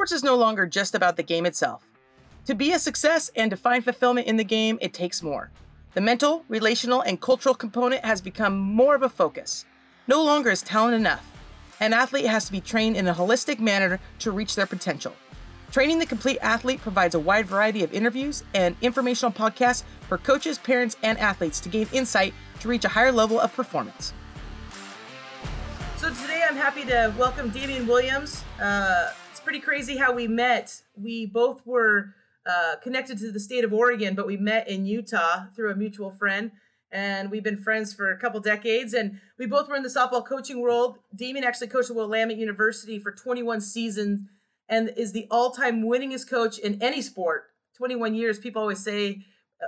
sports is no longer just about the game itself. To be a success and to find fulfillment in the game, it takes more. The mental, relational, and cultural component has become more of a focus. No longer is talent enough. An athlete has to be trained in a holistic manner to reach their potential. Training the Complete Athlete provides a wide variety of interviews and informational podcasts for coaches, parents, and athletes to gain insight to reach a higher level of performance. So today I'm happy to welcome Damian Williams. Uh, pretty crazy how we met. We both were uh, connected to the state of Oregon, but we met in Utah through a mutual friend. And we've been friends for a couple decades. And we both were in the softball coaching world. Damian actually coached at Willamette University for 21 seasons and is the all time winningest coach in any sport. 21 years. People always say,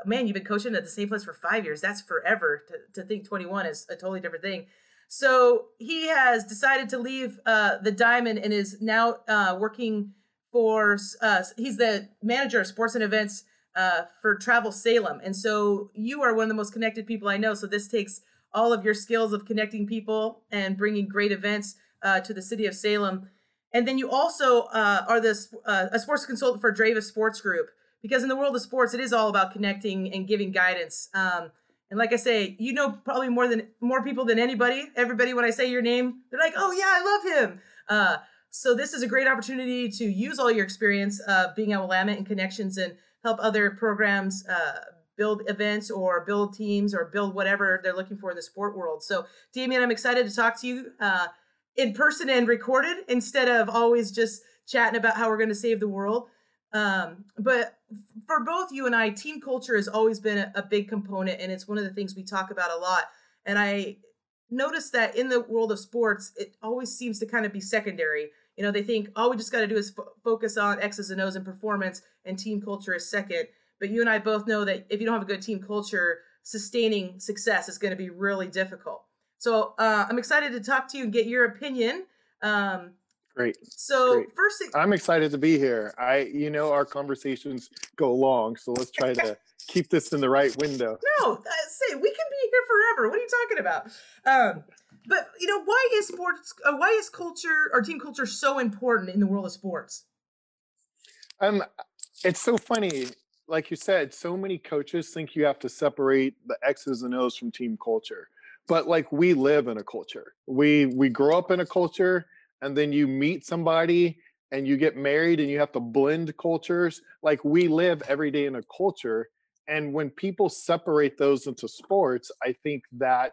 man, you've been coaching at the same place for five years. That's forever. To, to think 21 is a totally different thing. So he has decided to leave uh, the Diamond and is now uh, working for uh, he's the manager of sports and events uh, for Travel Salem, and so you are one of the most connected people I know. So this takes all of your skills of connecting people and bringing great events uh, to the city of Salem, and then you also uh, are this a sports consultant for Dravis Sports Group because in the world of sports, it is all about connecting and giving guidance. Um, and like I say, you know probably more than more people than anybody. Everybody, when I say your name, they're like, "Oh yeah, I love him." Uh, so this is a great opportunity to use all your experience of being at Willamette and connections and help other programs uh, build events or build teams or build whatever they're looking for in the sport world. So Damian, I'm excited to talk to you uh, in person and recorded instead of always just chatting about how we're going to save the world. Um, but for both you and I, team culture has always been a, a big component, and it's one of the things we talk about a lot. And I noticed that in the world of sports, it always seems to kind of be secondary you know, they think all we just got to do is f- focus on X's and O's and performance, and team culture is second. But you and I both know that if you don't have a good team culture, sustaining success is going to be really difficult. So uh, I'm excited to talk to you and get your opinion. Um, Great. So Great. first thing, I'm excited to be here. I, you know, our conversations go long, so let's try to keep this in the right window. No, say we can be here forever. What are you talking about? Um, but you know, why is sports? Uh, why is culture or team culture so important in the world of sports? Um, it's so funny. Like you said, so many coaches think you have to separate the X's and O's from team culture. But like we live in a culture. We we grow up in a culture, and then you meet somebody and you get married and you have to blend cultures. Like we live every day in a culture. And when people separate those into sports, I think that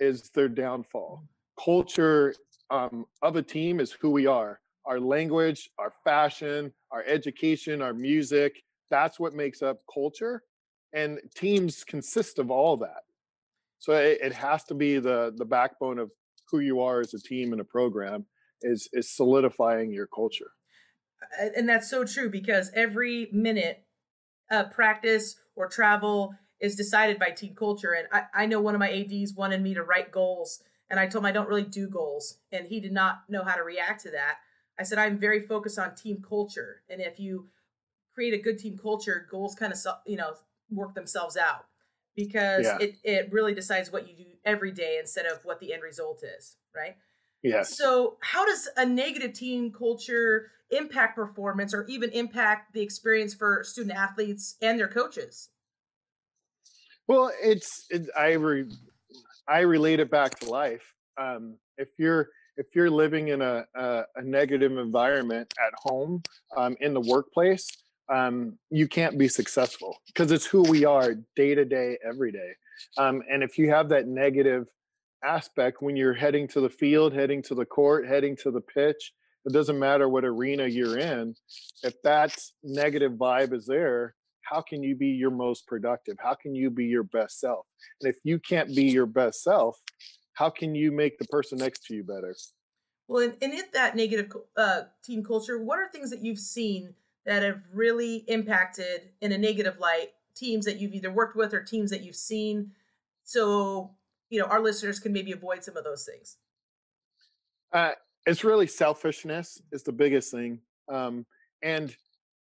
is their downfall. Culture um, of a team is who we are. Our language, our fashion, our education, our music, that's what makes up culture. And teams consist of all that. So it, it has to be the the backbone of who you are as a team and a program is is solidifying your culture. And that's so true because every minute uh, practice or travel is decided by team culture. And I, I know one of my ADs wanted me to write goals, and I told him I don't really do goals, and he did not know how to react to that. I said I'm very focused on team culture, and if you create a good team culture, goals kind of you know work themselves out because yeah. it it really decides what you do every day instead of what the end result is, right? Yes. So, how does a negative team culture impact performance or even impact the experience for student athletes and their coaches? Well, it's it, I re, I relate it back to life. Um, if you're if you're living in a, a, a negative environment at home, um, in the workplace, um, you can't be successful because it's who we are day to day, every day. Um, and if you have that negative aspect when you're heading to the field, heading to the court, heading to the pitch, it doesn't matter what arena you're in. If that negative vibe is there, how can you be your most productive? How can you be your best self? And if you can't be your best self, how can you make the person next to you better? Well, and, and in that negative uh, team culture, what are things that you've seen that have really impacted in a negative light teams that you've either worked with or teams that you've seen? So, you know, our listeners can maybe avoid some of those things. Uh, it's really selfishness is the biggest thing. Um, and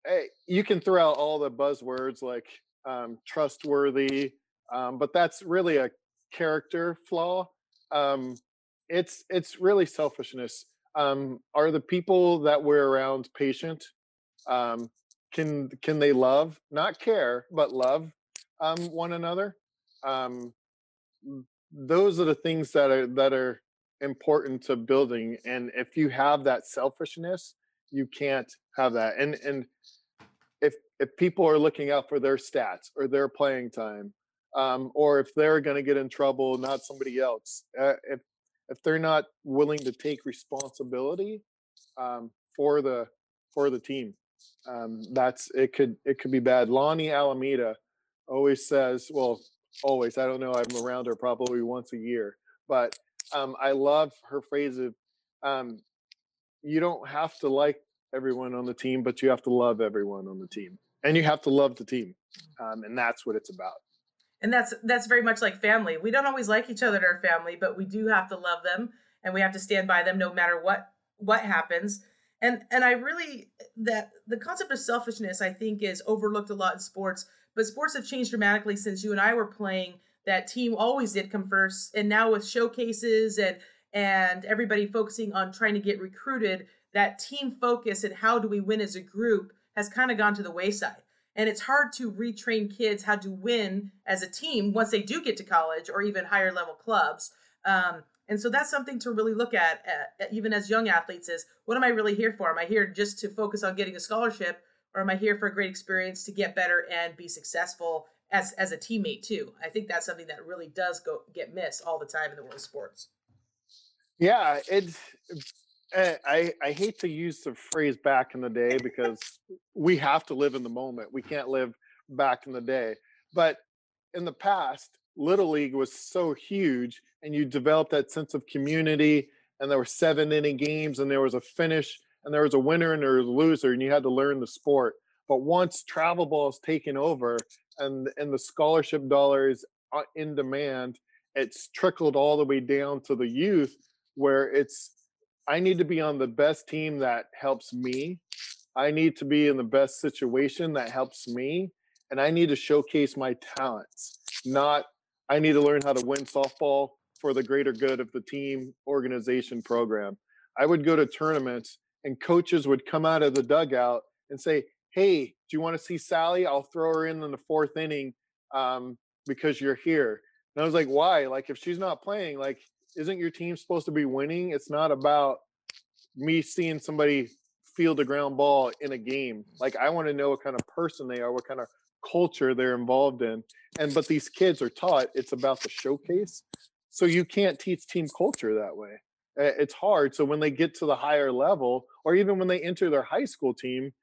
hey, you can throw out all the buzzwords like um, trustworthy, um, but that's really a character flaw. Um, it's it's really selfishness. Um, are the people that we're around patient? Um, can can they love, not care, but love um, one another? Um, those are the things that are that are important to building. And if you have that selfishness, you can't have that. And and if if people are looking out for their stats or their playing time, um, or if they're going to get in trouble, not somebody else. Uh, if if they're not willing to take responsibility um, for the for the team, um, that's it could it could be bad. Lonni Alameda always says, well, always. I don't know. I'm around her probably once a year, but um, I love her phrase of, um, "You don't have to like everyone on the team, but you have to love everyone on the team, and you have to love the team, um, and that's what it's about." And that's that's very much like family. We don't always like each other in our family, but we do have to love them, and we have to stand by them no matter what what happens. And and I really that the concept of selfishness I think is overlooked a lot in sports but sports have changed dramatically since you and I were playing. That team always did come first, and now with showcases and and everybody focusing on trying to get recruited, that team focus and how do we win as a group has kind of gone to the wayside. And it's hard to retrain kids how to win as a team once they do get to college or even higher level clubs. Um, and so that's something to really look at, at, even as young athletes is what am I really here for? Am I here just to focus on getting a scholarship or am I here for a great experience to get better and be successful as as a teammate too? I think that's something that really does go get missed all the time in the world of sports. Yeah, it. Eh, I I hate to use the phrase back in the day because we have to live in the moment. We can't live back in the day. But in the past, Little League was so huge, and you developed that sense of community. And there were seven inning games, and there was a finish and there was a winner and there was a loser, and you had to learn the sport. But once travel ball is taken over and and the scholarship dollars are in demand, it's trickled all the way down to the youth where it's I need to be on the best team that helps me. I need to be in the best situation that helps me. And I need to showcase my talents, not I need to learn how to win softball for the greater good of the team, organization, program. I would go to tournaments and coaches would come out of the dugout and say, "Hey, do you want to see Sally? I'll throw her in in the fourth inning um, because you're here." And I was like, "Why? Like, if she's not playing, like, isn't your team supposed to be winning? It's not about me seeing somebody field a ground ball in a game. Like, I want to know what kind of person they are, what kind of culture they're involved in. And but these kids are taught it's about the showcase, so you can't teach team culture that way it's hard. So when they get to the higher level, or even when they enter their high school team,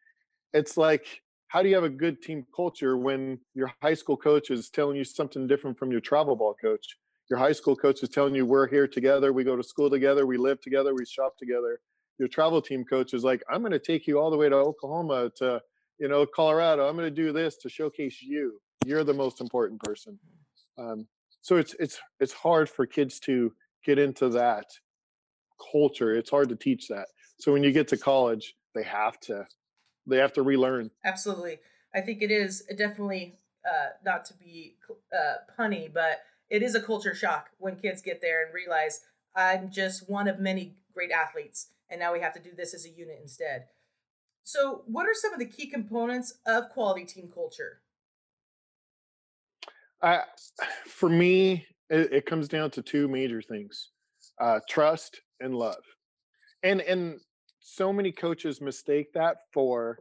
it's like, how do you have a good team culture when your high school coach is telling you something different from your travel ball coach? Your high school coach is telling you we're here together, we go to school together, we live together, we shop together. Your travel team coach is like, I'm going to take you all the way to Oklahoma to, you know, Colorado. I'm going to do this to showcase you. You're the most important person. Um, so it's it's it's hard for kids to get into that culture. It's hard to teach that. So when you get to college, they have to they have to relearn. Absolutely. I think it is definitely uh, not to be uh, punny, but it is a culture shock when kids get there and realize I'm just one of many great athletes, and now we have to do this as a unit instead. So, what are some of the key components of quality team culture? Uh, for me, it, it comes down to two major things: uh, trust and love. And and so many coaches mistake that for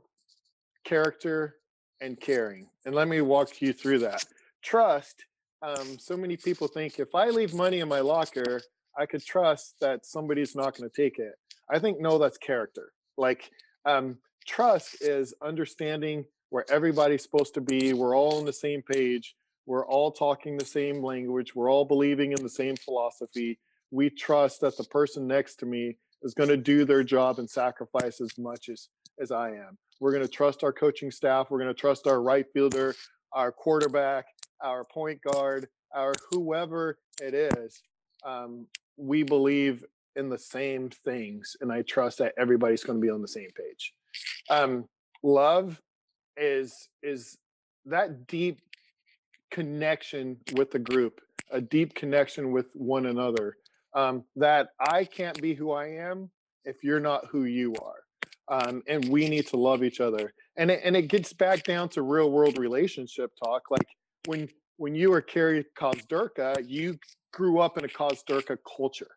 character and caring. And let me walk you through that. Trust. Um, so many people think if I leave money in my locker, I could trust that somebody's not going to take it. I think no, that's character. Like um, trust is understanding where everybody's supposed to be. We're all on the same page. We're all talking the same language. We're all believing in the same philosophy we trust that the person next to me is going to do their job and sacrifice as much as as I am. We're going to trust our coaching staff. We're going to trust our right fielder, our quarterback, our point guard, our whoever it is. Um, we believe in the same things, and I trust that everybody's going to be on the same page. Um, love is is that deep connection with the group, a deep connection with one another um, that I can't be who I am if you're not who you are. Um, and we need to love each other. And it, and it gets back down to real world relationship talk. Like when when you were Carrie Kozdurka, you grew up in a Kozdurka culture.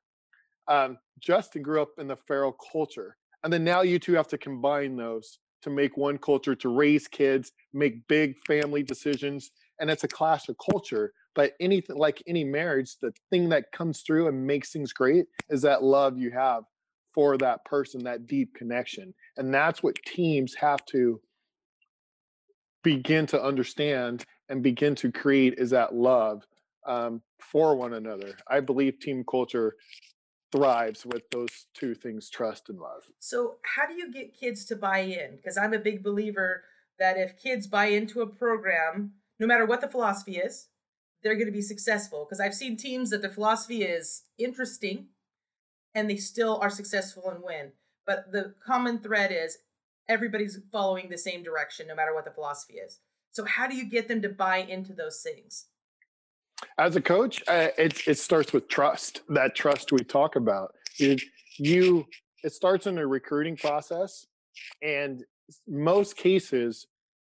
Um, Justin grew up in the Farrell culture. And then now you two have to combine those to make one culture to raise kids, make big family decisions. And it's a clash of culture. But anything like any marriage, the thing that comes through and makes things great is that love you have for that person, that deep connection. And that's what teams have to begin to understand and begin to create is that love um, for one another. I believe team culture thrives with those two things trust and love. So, how do you get kids to buy in? Because I'm a big believer that if kids buy into a program, no matter what the philosophy is, they're going to be successful. Because I've seen teams that the philosophy is interesting and they still are successful and win. But the common thread is everybody's following the same direction, no matter what the philosophy is. So, how do you get them to buy into those things? As a coach, uh, it it starts with trust. That trust we talk about. It, you it starts in the recruiting process, and most cases,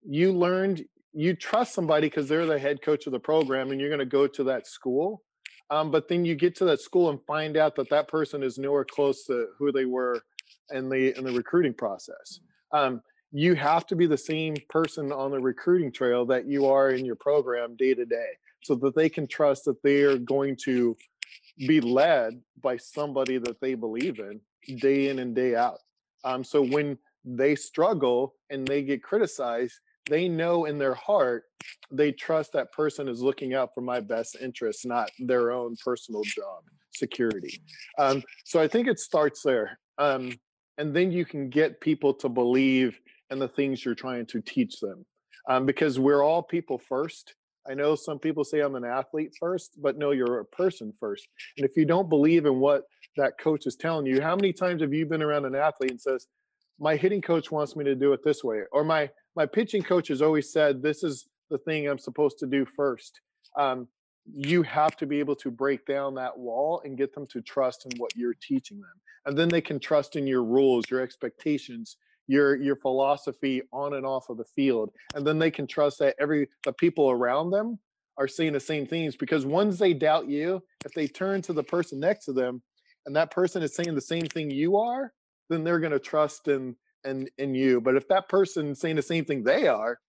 you learned you trust somebody because they're the head coach of the program, and you're going to go to that school. Um, but then you get to that school and find out that that person is nowhere close to who they were in the in the recruiting process. Um, you have to be the same person on the recruiting trail that you are in your program day to day so that they can trust that they are going to be led by somebody that they believe in day in and day out. Um, so when they struggle and they get criticized, they know in their heart they trust that person is looking out for my best interests, not their own personal job security. Um, so I think it starts there. Um, and then you can get people to believe in the things you're trying to teach them um, because we're all people first I know some people say I'm an athlete first, but no, you're a person first. And if you don't believe in what that coach is telling you, how many times have you been around an athlete and says, "My hitting coach wants me to do it this way," or "My my pitching coach has always said this is the thing I'm supposed to do first. Um, you have to be able to break down that wall and get them to trust in what you're teaching them, and then they can trust in your rules, your expectations, your your philosophy on and off of the field and then they can trust that every the people around them are seeing the same things because once they doubt you if they turn to the person next to them and that person is saying the same thing you are then they're going to trust in in in you but if that person saying the same thing they are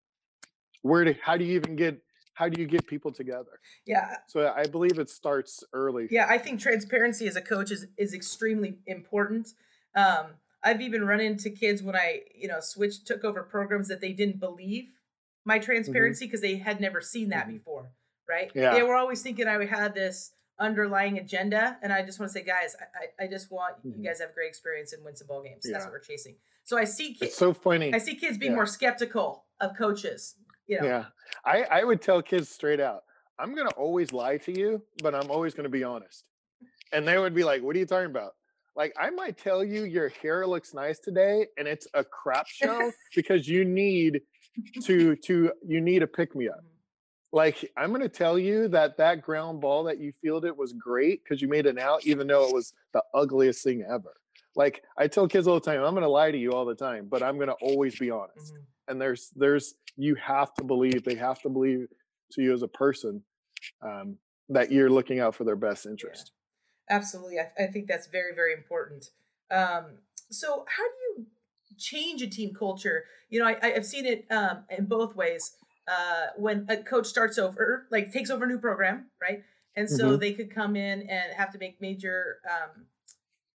where do how do you even get how do you get people together yeah so i believe it starts early yeah i think transparency as a coach is is extremely important um I've even run into kids when I, you know, switched, took over programs that they didn't believe my mm-hmm. transparency because mm-hmm. they had never seen that mm-hmm. before, right? Yeah. They were always thinking I had this underlying agenda, and I just want to say, guys, I, I just want mm-hmm. you guys to have a great experience and win some ball games. Yeah. That's what we're chasing. So I see kids. so funny. I see kids being yeah. more skeptical of coaches. You know? Yeah, I I would tell kids straight out, I'm gonna always lie to you, but I'm always gonna be honest. And they would be like, "What are you talking about?" like I might tell you your hair looks nice today and it's a crap show because you need to to you need a pick me up. Mm-hmm. Like I'm going to tell you that that ground ball that you fielded was great because you made an out even though it was the ugliest thing ever. Like I tell kids all the time, I'm going to lie to you all the time, but I'm going to always be honest. Mm-hmm. And there's there's you have to believe they have to believe to you as a person um, that you're looking out for their best interest. Absolutely. I, I think that's very, very important. Um, so, how do you change a team culture? You know, I, I've seen it um, in both ways. Uh, when a coach starts over, like takes over a new program, right? And so mm-hmm. they could come in and have to make major um,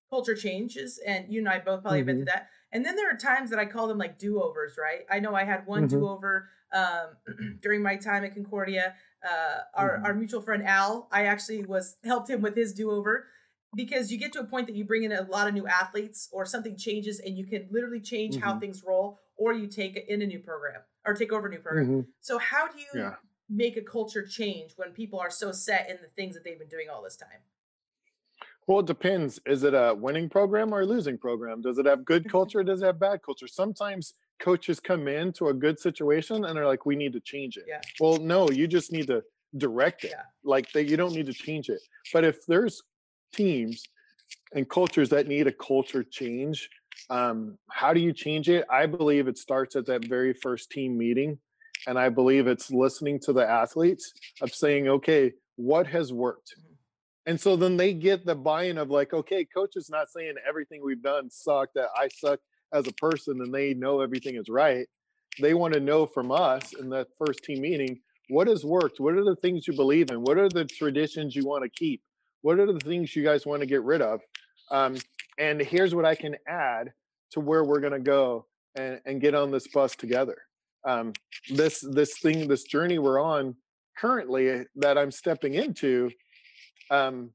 culture changes. And you and I both probably mm-hmm. been through that. And then there are times that I call them like do overs, right? I know I had one mm-hmm. do over um, during my time at Concordia uh, our mm-hmm. our mutual friend Al. I actually was helped him with his do over because you get to a point that you bring in a lot of new athletes or something changes and you can literally change mm-hmm. how things roll or you take in a new program or take over a new program. Mm-hmm. So how do you yeah. make a culture change when people are so set in the things that they've been doing all this time? Well, it depends. Is it a winning program or a losing program? Does it have good culture? does it have bad culture? Sometimes coaches come into a good situation and they're like, we need to change it. Yeah. Well, no, you just need to direct it. Yeah. Like that, you don't need to change it. But if there's teams and cultures that need a culture change. Um, how do you change it? I believe it starts at that very first team meeting. And I believe it's listening to the athletes of saying, okay, what has worked? And so then they get the buy-in of like, okay, coach is not saying everything we've done sucked, that I suck as a person and they know everything is right. They want to know from us in that first team meeting, what has worked? What are the things you believe in? What are the traditions you want to keep? What are the things you guys want to get rid of? Um, and here's what I can add to where we're going to go and, and get on this bus together. Um, this this thing, this journey we're on currently that I'm stepping into, um,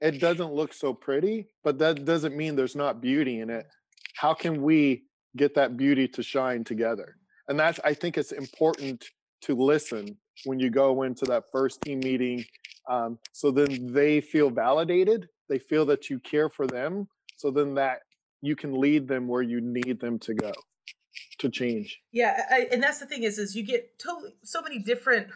it doesn't look so pretty, but that doesn't mean there's not beauty in it. How can we get that beauty to shine together? And that's I think it's important to listen when you go into that first team meeting. Um, so then they feel validated. They feel that you care for them. So then that you can lead them where you need them to go to change. Yeah, I, and that's the thing is, is you get totally so many different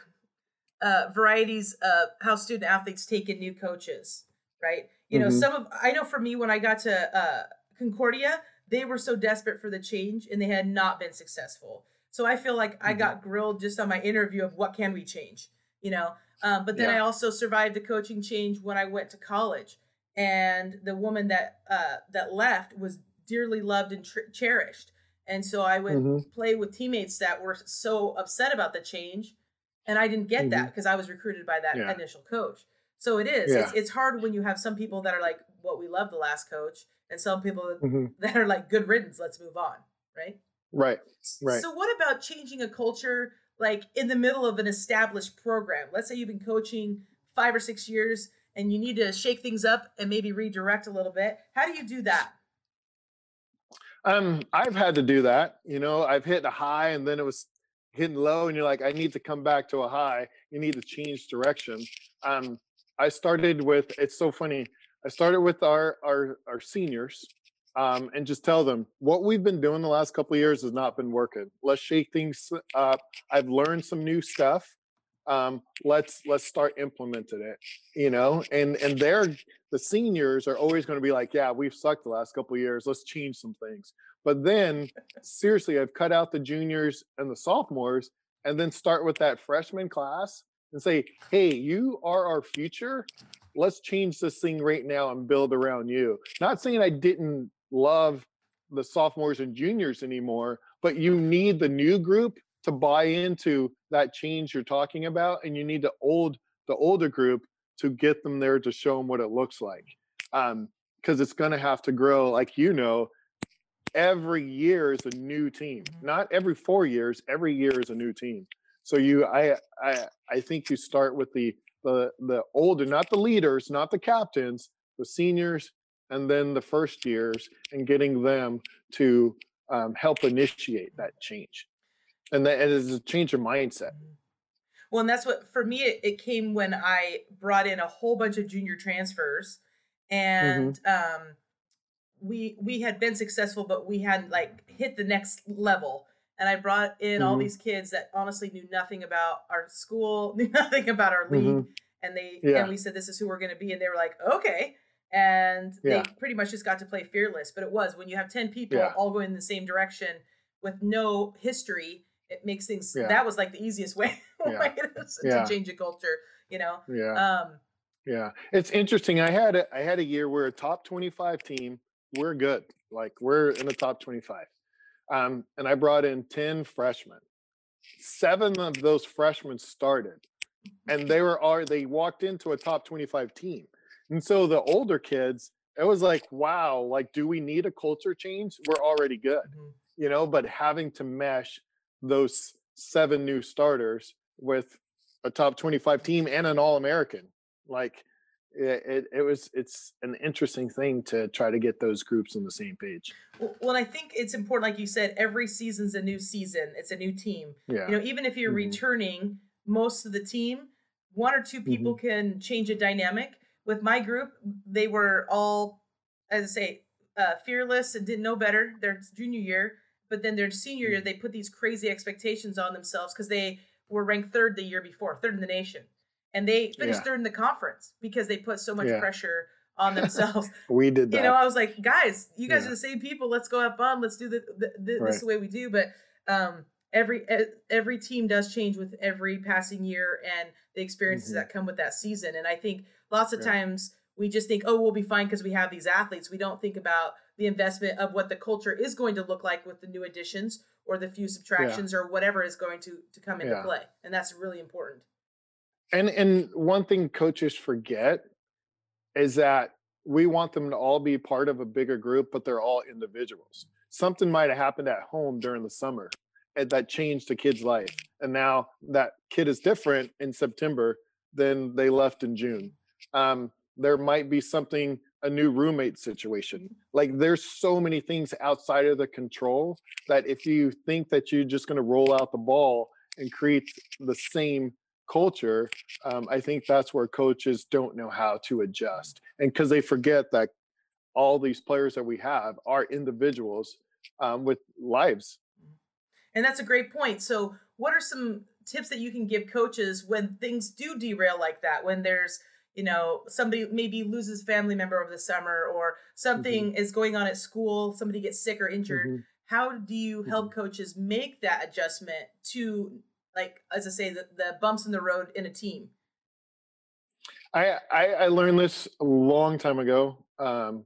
uh, varieties of how student athletes take in new coaches, right? You know, mm-hmm. some of I know for me when I got to uh, Concordia, they were so desperate for the change and they had not been successful. So I feel like mm-hmm. I got grilled just on my interview of what can we change, you know. Um, but then yeah. I also survived the coaching change when I went to college, and the woman that uh, that left was dearly loved and tr- cherished. And so I would mm-hmm. play with teammates that were so upset about the change, and I didn't get mm-hmm. that because I was recruited by that yeah. initial coach. So it is. Yeah. It's, it's hard when you have some people that are like, "What well, we love the last coach," and some people mm-hmm. that are like, "Good riddance, let's move on." Right. Right. Right. So what about changing a culture like in the middle of an established program? Let's say you've been coaching five or six years and you need to shake things up and maybe redirect a little bit. How do you do that? Um, I've had to do that. You know, I've hit a high and then it was hitting low, and you're like, I need to come back to a high. You need to change direction. Um, I started with. It's so funny. I started with our our our seniors um, and just tell them what we've been doing the last couple of years has not been working. Let's shake things up. I've learned some new stuff. Um, let's let's start implementing it. You know, and and they're the seniors are always going to be like, yeah, we've sucked the last couple years. Let's change some things. But then, seriously, I've cut out the juniors and the sophomores, and then start with that freshman class and say, hey, you are our future let's change this thing right now and build around you. Not saying I didn't love the sophomores and juniors anymore, but you need the new group to buy into that change you're talking about, and you need the old the older group to get them there to show them what it looks like. Um, because it's going to have to grow, like you know, every year is a new team. Mm-hmm. Not every four years, every year is a new team. So you, I, I, I think you start with the the the older, not the leaders, not the captains, the seniors and then the first years and getting them to um, help initiate that change and that it is a change of mindset mm-hmm. well and that's what for me it, it, came when i brought in a whole bunch of junior transfers and mm-hmm. um, we we had been successful but we hadn't like hit the next level and i brought in mm-hmm. all these kids that honestly knew nothing about our school knew nothing about our league mm-hmm. and they yeah. and we said this is who we're going to be and they were like okay and yeah. they pretty much just got to play fearless. But it was when you have ten people yeah. all going in the same direction with no history, it makes things. Yeah. That was like the easiest way, way to, change a culture. You know. Yeah. Um, yeah, it's interesting. I had a, I had a year where a top twenty five team. We're good. Like we're in the top twenty five. Um, and I brought in ten freshmen. Seven of those freshmen started, and they were are they walked into a top twenty five team and so the older kids, it was like, wow, like, do we need a culture change? We're already good, mm-hmm. you know, but having to mesh those seven new starters with a top 25 team and an all American, like, it, it, it, was it's an interesting thing to try to get those groups on the same page well, well i think it's important like you said every season's a new season it's a new team yeah. you know even if you're mm-hmm. returning most of the team one or two people mm-hmm. can change a dynamic with my group, they were all, as I say, uh, fearless and didn't know better their junior year. But then their senior year, they put these crazy expectations on themselves because they were ranked third the year before, third in the nation. And they finished yeah. third in the conference because they put so much yeah. pressure on themselves. we did that. You know, I was like, guys, you guys Yeah. are the same people. Let's go have fun. Let's do the, the, the Right. this the way we do. But um, every every team does change with every passing year and the experiences Mhm. that come with that season. And I think lots of times we just think, oh, we'll be fine because we have these athletes. We don't think about the investment of what the culture is going to look like with the new additions or the few subtractions or whatever is going to to come into Yeah. play. And that's really important. and and one thing coaches forget is that we want them to all be part of a bigger group but they're all individuals something might have happened at home during the summer and that changed a kid's life and now that kid is different in september than they left in june um, there might be something a new roommate situation like there's so many things outside of the control that if you think that you're just going to roll out the ball and create the same culture um, I think that's where coaches don't know how to adjust, and because they forget that all these players that we have are individuals um, with lives. And that's a great point. So, what are some tips that you can give coaches when things do derail like that? When there's, you know, somebody maybe loses family member over the summer or something is going on at school, somebody gets sick or injured. Mhm. How do you help coaches make that adjustment to, like, as I say, the, the bumps in the road in a team? I, I I learned this a long time ago um,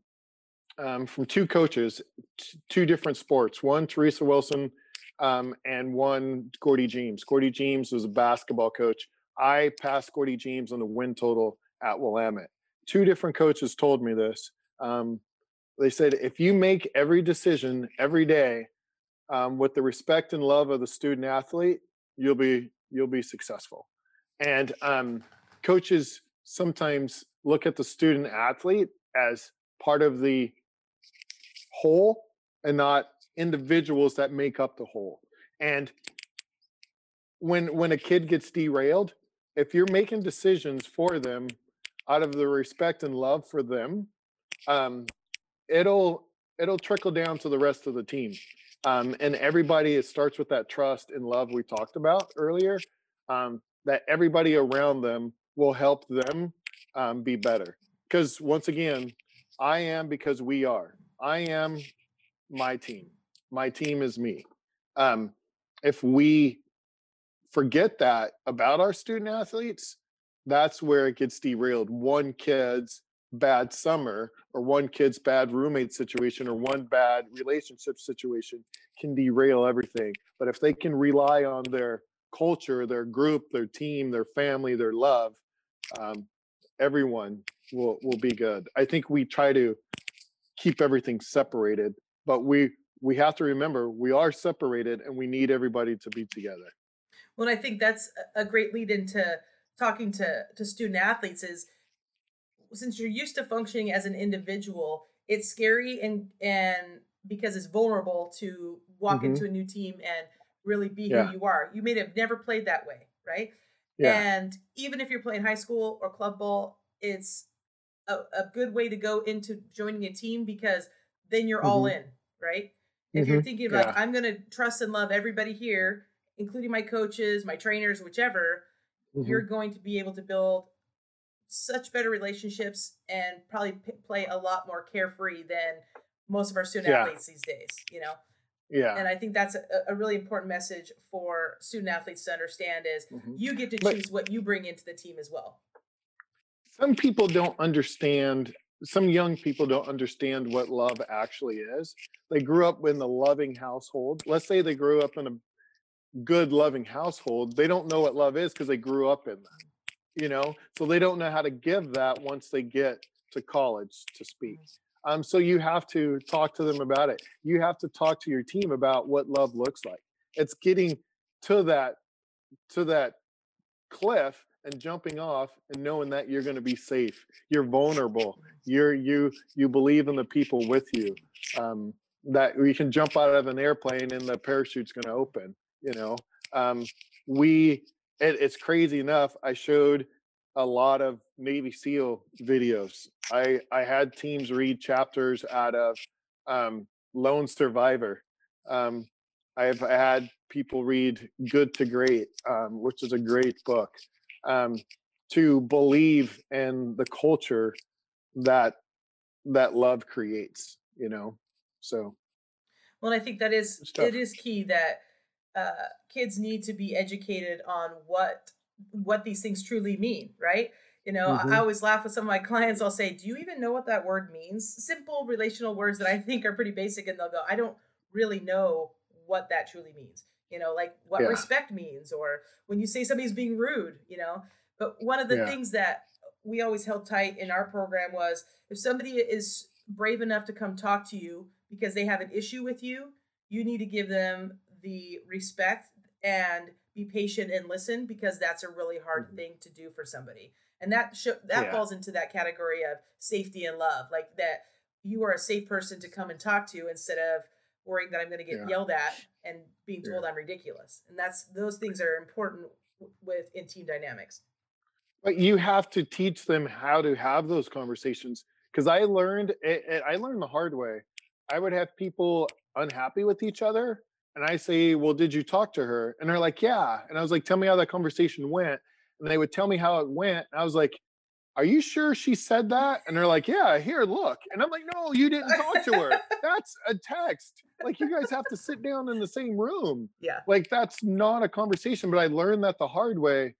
um, from two coaches, t- two different sports. One Teresa Wilson, um, and one Gordie James. Gordie James was a basketball coach. I passed Gordie James on the win total at Willamette. Two different coaches told me this. Um, they said if you make every decision every day um, with the respect and love of the student athlete, you'll be you'll be successful. And um, coaches sometimes look at the student athlete as part of the whole and not individuals that make up the whole. And when when a kid gets derailed, if you're making decisions for them out of the respect and love for them, um, it'll it'll trickle down to the rest of the team. Um, and everybody, it starts with that trust and love we talked about earlier. Um, that everybody around them will help them um, be better. Because once again, I am because we are. I am my team. My team is me. Um, if we forget that about our student athletes, that's where it gets derailed. One kid's bad summer or one kid's bad roommate situation or one bad relationship situation can derail everything. But if they can rely on their culture, their group, their team, their family, their love, um, everyone will will be good. I think we try to keep everything separated, but we we have to remember we are separated and we need everybody to be together. Well, I think that's a a great lead into talking to to student athletes is since you're used to functioning as an individual, it's scary and and because it's vulnerable to walk Mhm. into a new team and really be Yeah. who you are. You may have never played that way, right? Yeah. And even if you're playing high school or club ball, it's a, a good way to go into joining a team because then you're all in, right? If you're Mhm. thinking like, Yeah. I'm going to trust and love everybody here, including my coaches, my trainers, whichever, you're Mhm. going to be able to build such better relationships and probably p- play a lot more carefree than most of our student Yeah. athletes these days, you know? yeah. And I think that's a, a really important message for student athletes to understand is Mhm. you get to But- choose what you bring into the team as well. some people don't understand some young people don't understand what love actually is they grew up in a loving household let's say they grew up in a good loving household they don't know what love is because they grew up in that you know? So they don't know how to give that once they get to college to speak. Um, so you have to talk to them about it. You have to talk to your team about what love looks like. It's getting to that to that cliff and jumping off and knowing that you're going to be safe you're vulnerable you're you you believe in the people with you um, that you can jump out of an airplane and the parachute's going to open you know um, we it, it's crazy enough i showed a lot of navy seal videos. I i had teams read chapters out of um, lone survivor. Um, i've had people read good to great um, which is a great book um, to believe in the culture that that love creates you know so. Well i think that is it is key that uh, kids need to be educated on what what these things truly mean right you know I- Mhm. i always laugh with some of my clients i'll say do you even know what that word means simple relational words that i think are pretty basic and they'll go i don't really know what that truly means you know like what Yeah. respect means or when you say somebody's being rude you know but one of the Yeah. things that we always held tight in our program was if somebody is brave enough to come talk to you because they have an issue with you, you need to give them the respect and be patient and listen because that's a really hard Mhm. thing to do for somebody. And that sh- that Yeah. falls into that category of safety and love, like that you are a safe person to come and talk to instead of worrying that I'm going to get Yeah. yelled at and being told Yeah. I'm ridiculous. And that's those things are important w- with in team dynamics. But you have to teach them how to have those conversations. Because I learned, it, it, I learned the hard way. I would have people unhappy with each other, and I say, "Well, did you talk to her?" And they're like, "Yeah." And I was like, "Tell me how that conversation went." And they would tell me how it went. And I was like, "Are you sure she said that?" And they're like, "Yeah, here, look." And I'm like, "No, you didn't talk to her. That's a text. Like you guys have to sit down in the same room." Yeah. like that's not a conversation but i learned that the hard way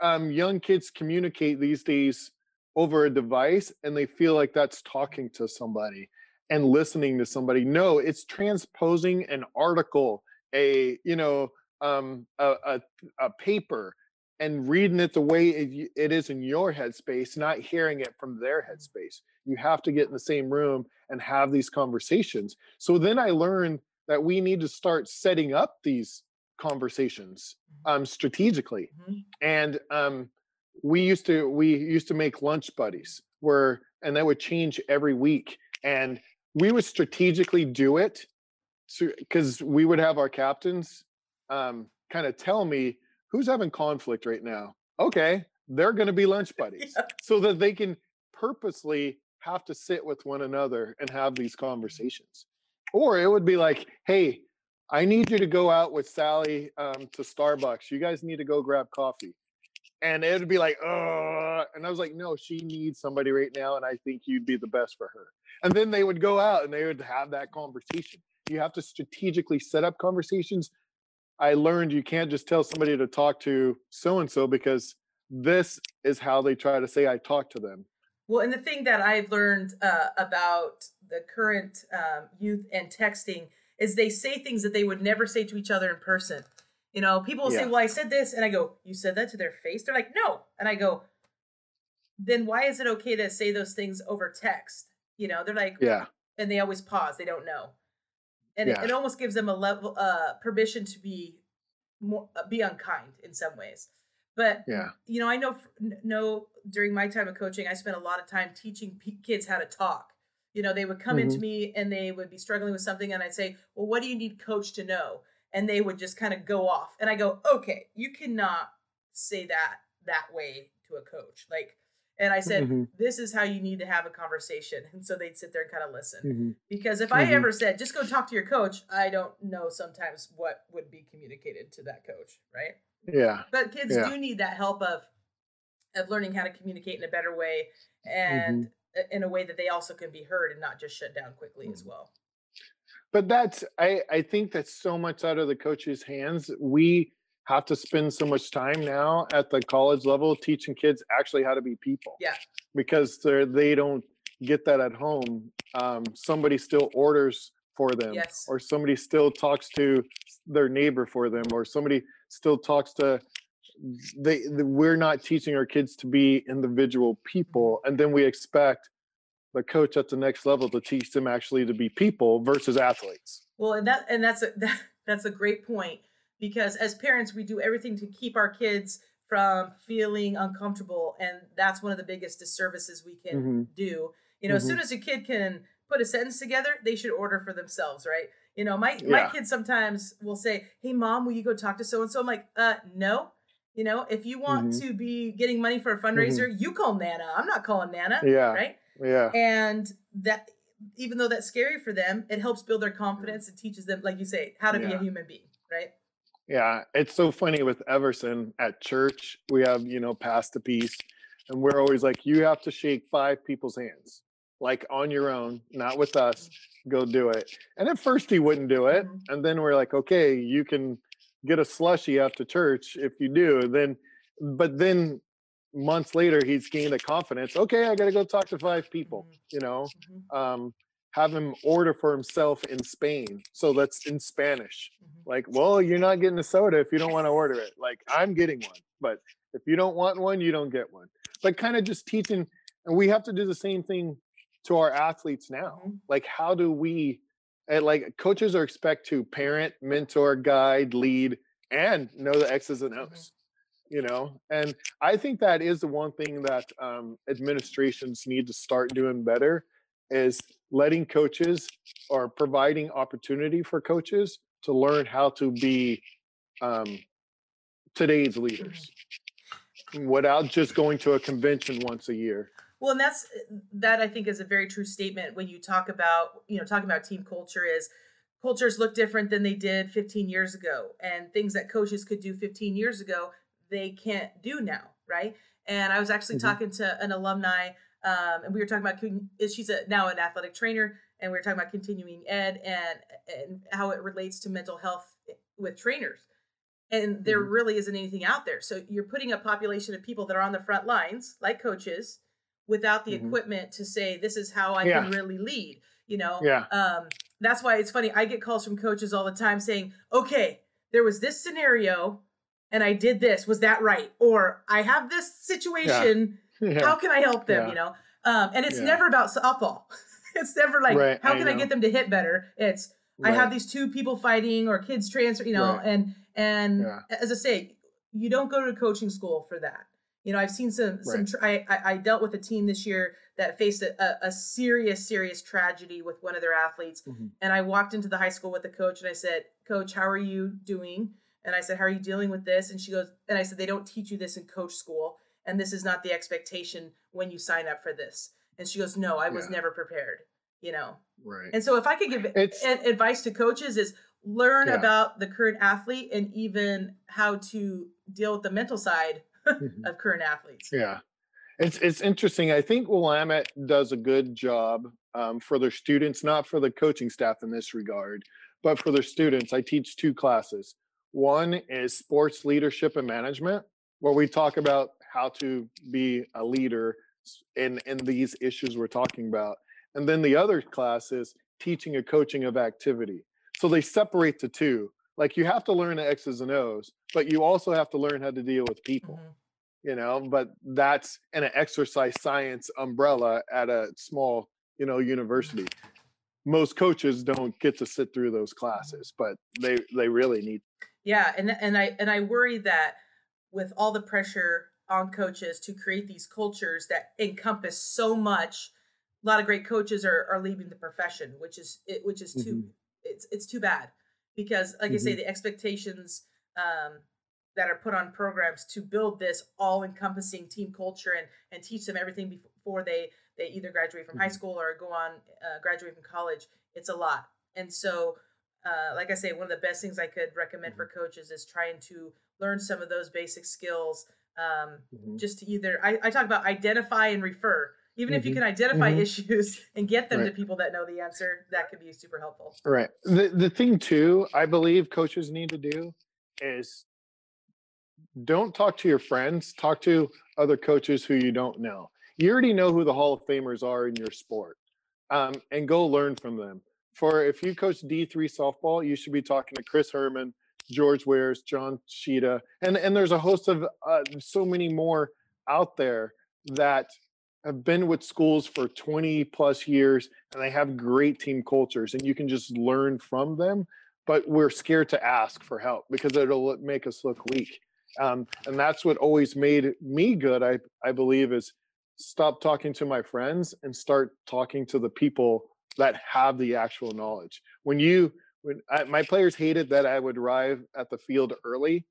um young kids communicate these days over a device and they feel like that's talking to somebody and listening to somebody no it's transposing an article a you know um a, a, a paper and reading it the way it, it is in your headspace not hearing it from their headspace you have to get in the same room and have these conversations so then i learned that we need to start setting up these conversations um, strategically. Mhm. And um, we used to we used to make lunch buddies where and that would change every week. And we would strategically do it because we would have our captains um, kind of tell me who's having conflict right now. Okay, they're going to be lunch buddies Yeah. so that they can purposely have to sit with one another and have these conversations. Or it would be like, hey, I need you to go out with Sally um, to Starbucks. You guys need to go grab coffee. And it would be like, uh, and I was like, no, she needs somebody right now. And I think you'd be the best for her. And then they would go out and they would have that conversation. You have to strategically set up conversations. I learned you can't just tell somebody to talk to so and so because this is how they try to say I talked to them. Well, and the thing that I've learned uh, about the current um, youth and texting is they say things that they would never say to each other in person. You know, people will say, "Well, I said this," and I go, "You said that to their face?" They're like, "No," and I go, "Then why is it okay to say those things over text?" You know, they're like, Yeah. and they always pause. They don't know, and it, Yeah. it almost gives them a level uh, permission to be more uh, be unkind in some ways. But Yeah. you know, I know know during my time of coaching, I spent a lot of time teaching p- kids how to talk. You know, they would come into me and they would be struggling with something, and I'd say, "Well, what do you need coach to know?" And they would just kind of go off, and I go, "Okay, you cannot say that that way to a coach." Like, and I said, Mhm. "This is how you need to have a conversation," and so they'd sit there and kind of listen. Mhm. Because if I Mhm. ever said, "Just go talk to your coach," I don't know sometimes what would be communicated to that coach, right? Yeah. but kids Yeah. do need that help of of learning how to communicate in a better way and Mm-hmm. in a way that they also can be heard and not just shut down quickly as Mhm. well But that's I I think that's so much out of the coach's hands. We have to spend so much time now at the college level teaching kids actually how to be people. Yeah. Because they're they don't get that at home. Um, somebody still orders for them, Yes. or somebody still talks to their neighbor for them, or somebody still talks to. They, the, we're not teaching our kids to be individual people, and then we expect the coach at the next level to teach them actually to be people versus athletes. well and that and that's a that, that's a great point because as parents we do everything to keep our kids from feeling uncomfortable and that's one of the biggest disservices we can Mhm. do. You know as soon as a kid can put a sentence together they should order for themselves right? You know my my kids sometimes will say hey mom will you go talk to so and so i'm like uh no. You know if you want Mhm. to be getting money for a fundraiser you call nana. I'm not calling nana Yeah. right Yeah. and that even though that's scary for them it helps build their confidence and teaches them like you say how to be a human being right Yeah. It's so funny with Everson at church. We have, you know, pass the peace. and we're always like, you have to shake five people's hands, like on your own, not with us. Go do it. And at first he wouldn't do it, Mhm. and then we're like, okay, you can get a slushy after church if you do. And then, but then months later, he's gained the confidence. Okay, I got to go talk to five people. Mhm. You know, Mhm. um, have him order for himself in Spain. So that's in Spanish. Mhm. Like, well, you're not getting a soda if you don't want to order it. Like, I'm getting one, but if you don't want one, you don't get one. But kind of just teaching, and we have to do the same thing to our athletes now. Like, how do we, and like, coaches are expect to parent, mentor, guide, lead, and know the X's and. O's. You know, and I think that is the one thing that um, administrations need to start doing better is letting coaches or providing opportunity for coaches to learn how to be um, today's leaders without just going to a convention once a year. Well, and that's that I think is a very true statement when you talk about, you know, talking about team culture is cultures look different than they did 15 years ago and things that coaches could do 15 years ago they can't do now, right? And I was actually Mhm. talking to an alumni um, and we were talking about she's a, now an athletic trainer and we were talking about continuing ed and and how it relates to mental health with trainers. And there Mhm. really isn't anything out there. So you're putting a population of people that are on the front lines, like coaches, without the Mhm. equipment to say this is how I Yeah. can really lead. You know, Yeah. um, that's why it's funny. I get calls from coaches all the time saying, "Okay, there was this scenario, and I did this. Was that right? Or I have this situation. How Yeah. can I help them? Yeah. You know." Um, and it's never about softball. it's never like, Right, "How I can I, know. get them to hit better?" It's I have these two people fighting or kids transfer. You know, Right. and and as I say, you don't go to coaching school for that. You know, I've seen some some. Right. I, I I dealt with a team this year that faced a, a, a serious serious tragedy with one of their athletes, Mhm. and I walked into the high school with the coach and I said, "Coach, how are you doing?" And I said, "How are you dealing with this?" And she goes, and I said, "They don't teach you this in coach school, and this is not the expectation when you sign up for this." And she goes, "No, I was Yeah. never prepared." You know, Right. and so if I could give It's- advice to coaches is learn Yeah. about the current athlete and even how to deal with the mental side Mhm. of current athletes. Yeah, it's it's interesting. I think Willamette does a good job um, for their students, not for the coaching staff in this regard, but for their students. I teach two classes. One is sports leadership and management, where we talk about how to be a leader in in these issues we're talking about, and then the other class is teaching and coaching of activity. So they separate the two. Like you have to learn the X's and O's, but you also have to learn how to deal with people Mhm. you know but that's in an exercise science umbrella at a small you know university most coaches don't get to sit through those classes but they they really need Yeah, and and I and I worry that with all the pressure on coaches to create these cultures that encompass so much, a lot of great coaches are are leaving the profession, which is it which is too Mhm. it's it's too bad because like I say Mhm. the expectations um that are put on programs to build this all encompassing team culture and and teach them everything before they they either graduate from high Mhm. school or go on uh, graduate from college it's a lot and so uh, like I say, one of the best things I could recommend for coaches is trying to learn some of those basic skills. Um, Mhm. just to either, I, I talk about identify and refer. Even if you Mhm. can identify Mhm. issues and get them to people that know the answer, that could be super helpful. right the the thing too i believe coaches need to do is don't talk to your friends talk to other coaches who you don't know you already know who the hall of famers are in your sport um, and go learn from them for if you coach d3 softball you should be talking to chris herman george wares john sheeta and and there's a host of uh, so many more out there that have been with schools for 20 plus years and they have great team cultures and you can just learn from them but we're scared to ask for help because it'll make us look weak. Um, and that's what always made me good i i believe is stop talking to my friends and start talking to the people that have the actual knowledge. When you when I, my players hated that i would arrive at the field early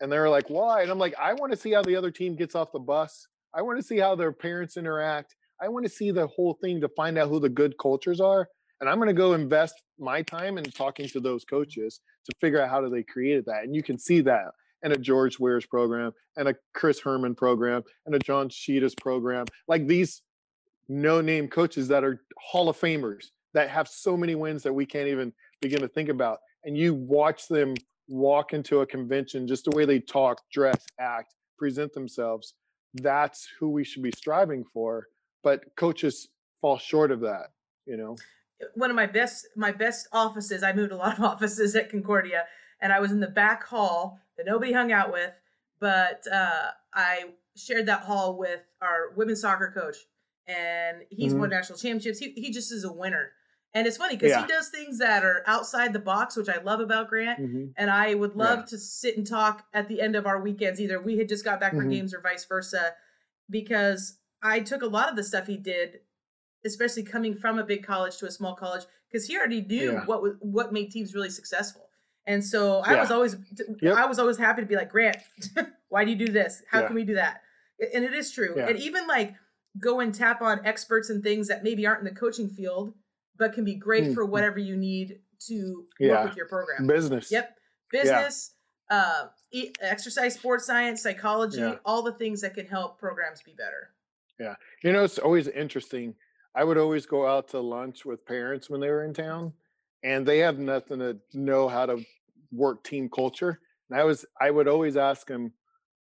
and they were like why? And i'm like i want to see how the other team gets off the bus. I want to see how their parents interact. I want to see the whole thing to find out who the good cultures are and i'm going to go invest my time in talking to those coaches to figure out how do they created that. And you can see that and a George Wares program and a Chris Herman program and a John Sheetas program. Like these no name coaches that are Hall of Famers that have so many wins that we can't even begin to think about. And you watch them walk into a convention, just the way they talk, dress, act, present themselves. That's who we should be striving for. But coaches fall short of that, you know one of my best my best offices. I moved a lot of offices at Concordia, and I was in the back hall that nobody hung out with, but uh, I shared that hall with our women's soccer coach, and he's mm-hmm. won national championships. He he just is a winner. And it's funny because yeah. he does things that are outside the box, which I love about Grant. Mm-hmm. And I would love yeah. to sit and talk at the end of our weekends. Either we had just got back mm-hmm. from games or vice versa, because I took a lot of the stuff he did especially coming from a big college to a small college, because he already knew yeah. what what made teams really successful. And so I was always yep. I was always happy to be like Grant, why do you do this? How can we do that? And it is true. And even like go and tap on experts and things that maybe aren't in the coaching field, but can be great mm. for whatever you need to work with your program. Business. Yep. Business, uh, exercise, sports science, psychology, all the things that can help programs be better. Yeah. You know, it's always interesting I would always go out to lunch with parents when they were in town, and they have nothing to know how to work team culture. And I was, I would always ask them,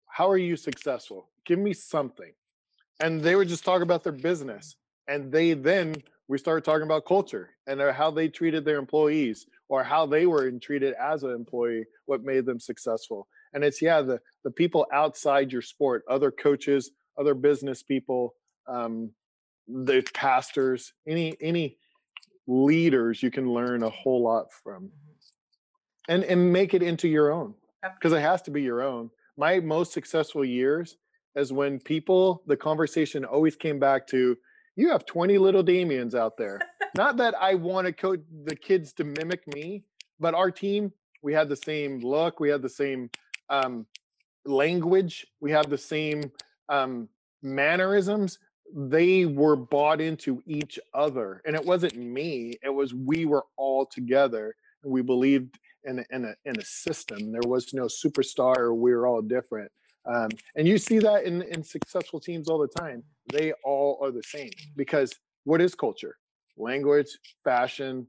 "How are you successful? Give me something." And they would just talk about their business, and they then we started talking about culture and how they treated their employees or how they were treated as an employee, what made them successful. And it's yeah, the the people outside your sport, other coaches, other business people, um, the pastors, any any leaders you can learn a whole lot from. Mm-hmm. And and make it into your own. Because it has to be your own. My most successful years is when people the conversation always came back to you have 20 little Damians out there. Not that I want to coach the kids to mimic me, but our team, we had the same look, we had the same um, language, we have the same um, mannerisms. They were bought into each other and it wasn't me it was we were all together and we believed in a, in a, in a system. There was no superstar we were all different um, and you see that in, in successful teams all the time they all are the same because what is culture language fashion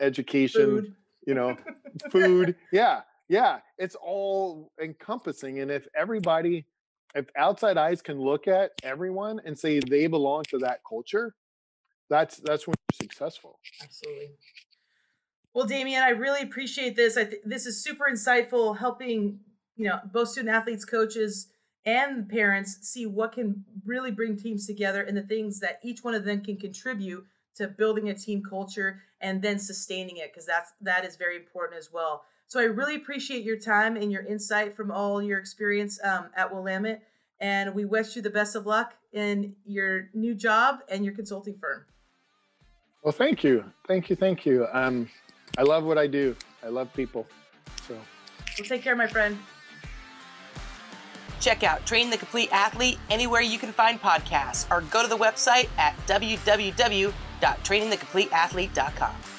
education food. you know food yeah yeah it's all encompassing and if everybody if outside eyes can look at everyone and say they belong to that culture, that's that's when you're successful. Absolutely. Well, Damien, I really appreciate this. I th- this is super insightful, helping you know both student athletes, coaches, and parents see what can really bring teams together and the things that each one of them can contribute to building a team culture and then sustaining it because that's that is very important as well. So I really appreciate your time and your insight from all your experience um, at Willamette. And we wish you the best of luck in your new job and your consulting firm. Well, thank you. Thank you. Thank you. Um, I love what I do. I love people. So, well, take care, my friend. Check out Train the Complete Athlete anywhere you can find podcasts or go to the website at www.trainingthecompleteathlete.com.